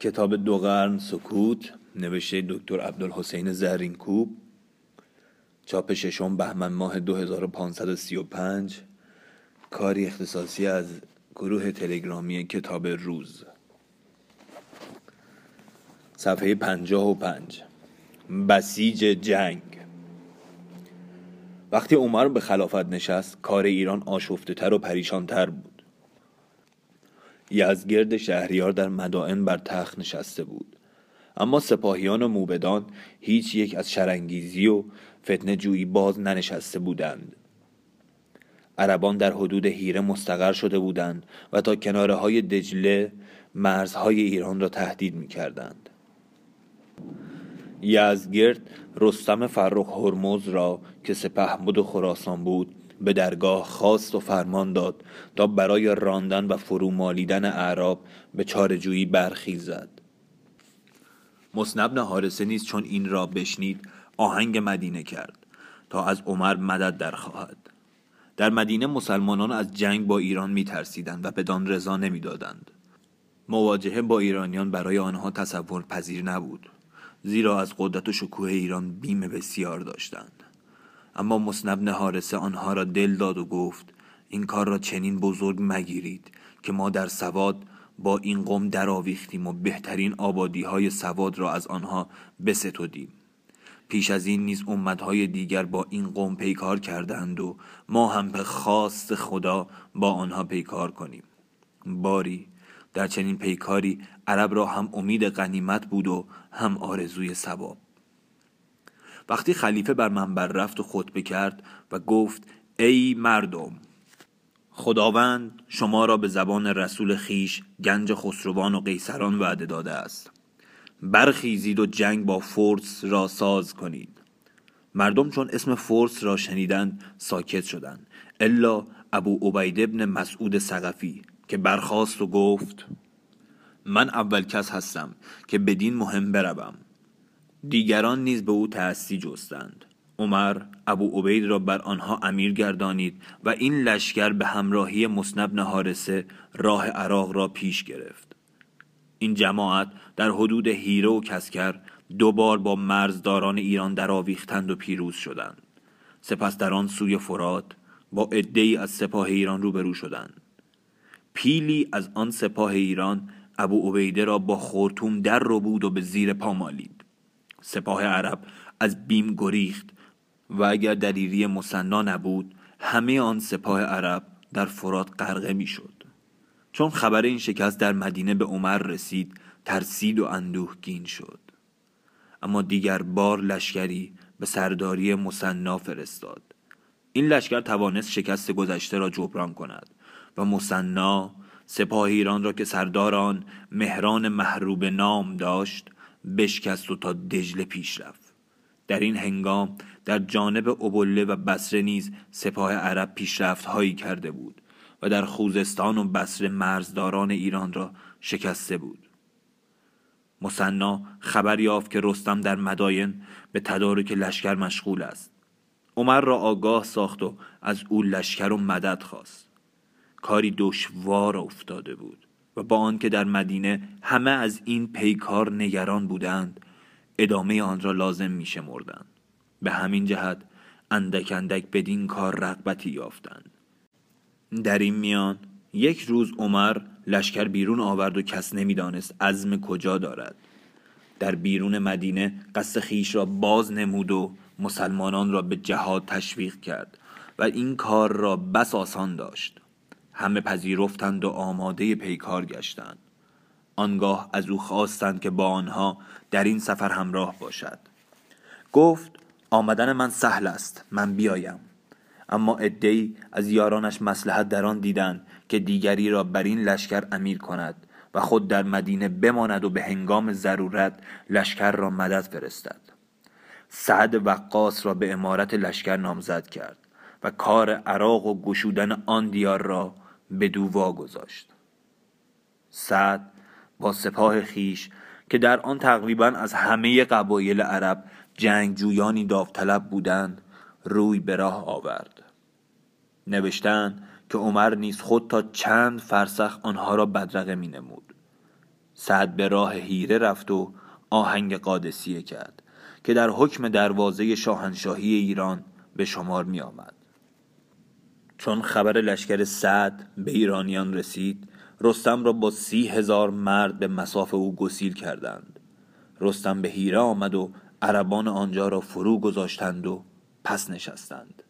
کتاب دو قرن سکوت نوشته دکتر عبدالحسین زرینکوب چاپ ششم بهمن ماه 2535 کاری اختصاصی از گروه تلگرامی کتاب روز. صفحه پنجاه و پنج. بسیج جنگ. وقتی عمر به خلافت نشست کار ایران آشفته تر و پریشان تر بود. یزگرد شهریار در مدائن بر تخت نشسته بود اما سپاهیان و موبدان هیچ یک از شرنگیزی و فتنه جویی باز ننشسته بودند عربان در حدود هیره مستقر شده بودند و تا کناره های دجله مرزهای ایران را تهدید می کردند. یزگرد رستم فرخ هرمز را که سپهبد و خراسان بود به درگاه خواست و فرمان داد تا برای راندن و فرو مالیدن اعراب به چارجویی برخیزد. مصنب حارسه نیز چون این را بشنید آهنگ مدینه کرد تا از عمر مدد در خواهد. در مدینه مسلمانان از جنگ با ایران می ترسیدند و بدان رضا نمی‌دادند. مواجهه با ایرانیان برای آنها تصور پذیر نبود زیرا از قدرت و شکوه ایران بیم بسیار داشتند. اما مصنب حارسه آنها را دل داد و گفت این کار را چنین بزرگ مگیرید که ما در سواد با این قوم درآویختیم و بهترین آبادی های سواد را از آنها بستودیم پیش از این نیز امتهای دیگر با این قوم پیکار کردند و ما هم به خواست خدا با آنها پیکار کنیم. باری در چنین پیکاری عرب را هم امید غنیمت بود و هم آرزوی ثواب. وقتی خلیفه بر منبر رفت و خطبه کرد و گفت ای مردم خداوند شما را به زبان رسول خیش گنج خسروان و قیصران وعده داده است. برخیزید و جنگ با فورس را ساز کنید. مردم چون اسم فورس را شنیدند ساکت شدند. الا ابو عبید ابن مسعود سقفی که برخاست و گفت من اول کس هستم که بدین مهم بروم. دیگران نیز به او تأسی جستند. عمر ابو عبید را بر آنها امیر گردانید و این لشکر به همراهی مصنب نهارسه راه عراق را پیش گرفت. این جماعت در حدود هیره و کسکر دوبار با مرزداران ایران درآویختند و پیروز شدند. سپس در آن سوی فرات با عدهای از سپاه ایران روبرو شدند. پیلی از آن سپاه ایران ابو عبیده را با خورتوم در رو بود و به زیر پا مالید. سپاه عرب از بیم گریخت و اگر دلیری مصنا نبود همه آن سپاه عرب در فرات غرقه می‌شد. چون خبر این شکست در مدینه به عمر رسید ترسید و اندوهگین شد. اما دیگر بار لشکری به سرداری مصنا فرستاد. این لشکر توانست شکست گذشته را جبران کند و مصنا سپاه ایران را که سردار آن مهران محروب نام داشت بشکست و تا دجله پیش رفت. در این هنگام در جانب ابله و بسره نیز سپاه عرب پیشرفت هایی کرده بود و در خوزستان و بسره مرزداران ایران را شکسته بود. مصنا خبر یافت که رستم در مداین به تدارک لشکر مشغول است. عمر را آگاه ساخت و از او لشکر و مدد خواست. کاری دشوار افتاده بود. و با آنکه در مدینه همه از این پیکار نگران بودند ادامه آن را لازم می شمردند به همین جهت اندک اندک بدین کار رغبتی یافتند. در این میان یک روز عمر لشکر بیرون آورد و کس نمی‌دانست عزم کجا دارد. در بیرون مدینه قصد خیش را باز نمود و مسلمانان را به جهاد تشویق کرد و این کار را بس آسان داشت. همه پذیرفتند و آماده پیکار گشتند. آنگاه از او خواستند که با آنها در این سفر همراه باشد. گفت آمدن من سهل است من بیایم. اما ادهی از یارانش مسلحت در آن دیدند که دیگری را بر این لشکر امیر کند و خود در مدینه بماند و به هنگام ضرورت لشکر را مدد فرستد. سعد وقاص را به امارت لشکر نامزد کرد و کار عراق و گشودن آن دیار را به دو گذاشت. سعد با سپاه خیش که در آن تقریبا از همه قبایل عرب جنگجویانی داوطلب بودند روی به راه آورد. نوشتند که عمر نیز خود تا چند فرسخ آنها را بدرقه می نمود سعد به راه هیره رفت و آهنگ قادسیه کرد که در حکم دروازه شاهنشاهی ایران به شمار می آمد. چون خبر لشکر سعد به ایرانیان رسید رستم را با سی هزار مرد به مساف او گسیل کردند. رستم به هیره آمد و عربان آنجا را فرو گذاشتند و پس نشستند.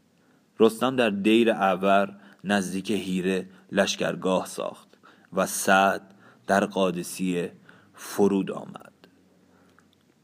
رستم در دیر اعور نزدیک هیره لشکرگاه ساخت و سعد در قادسیه فرود آمد.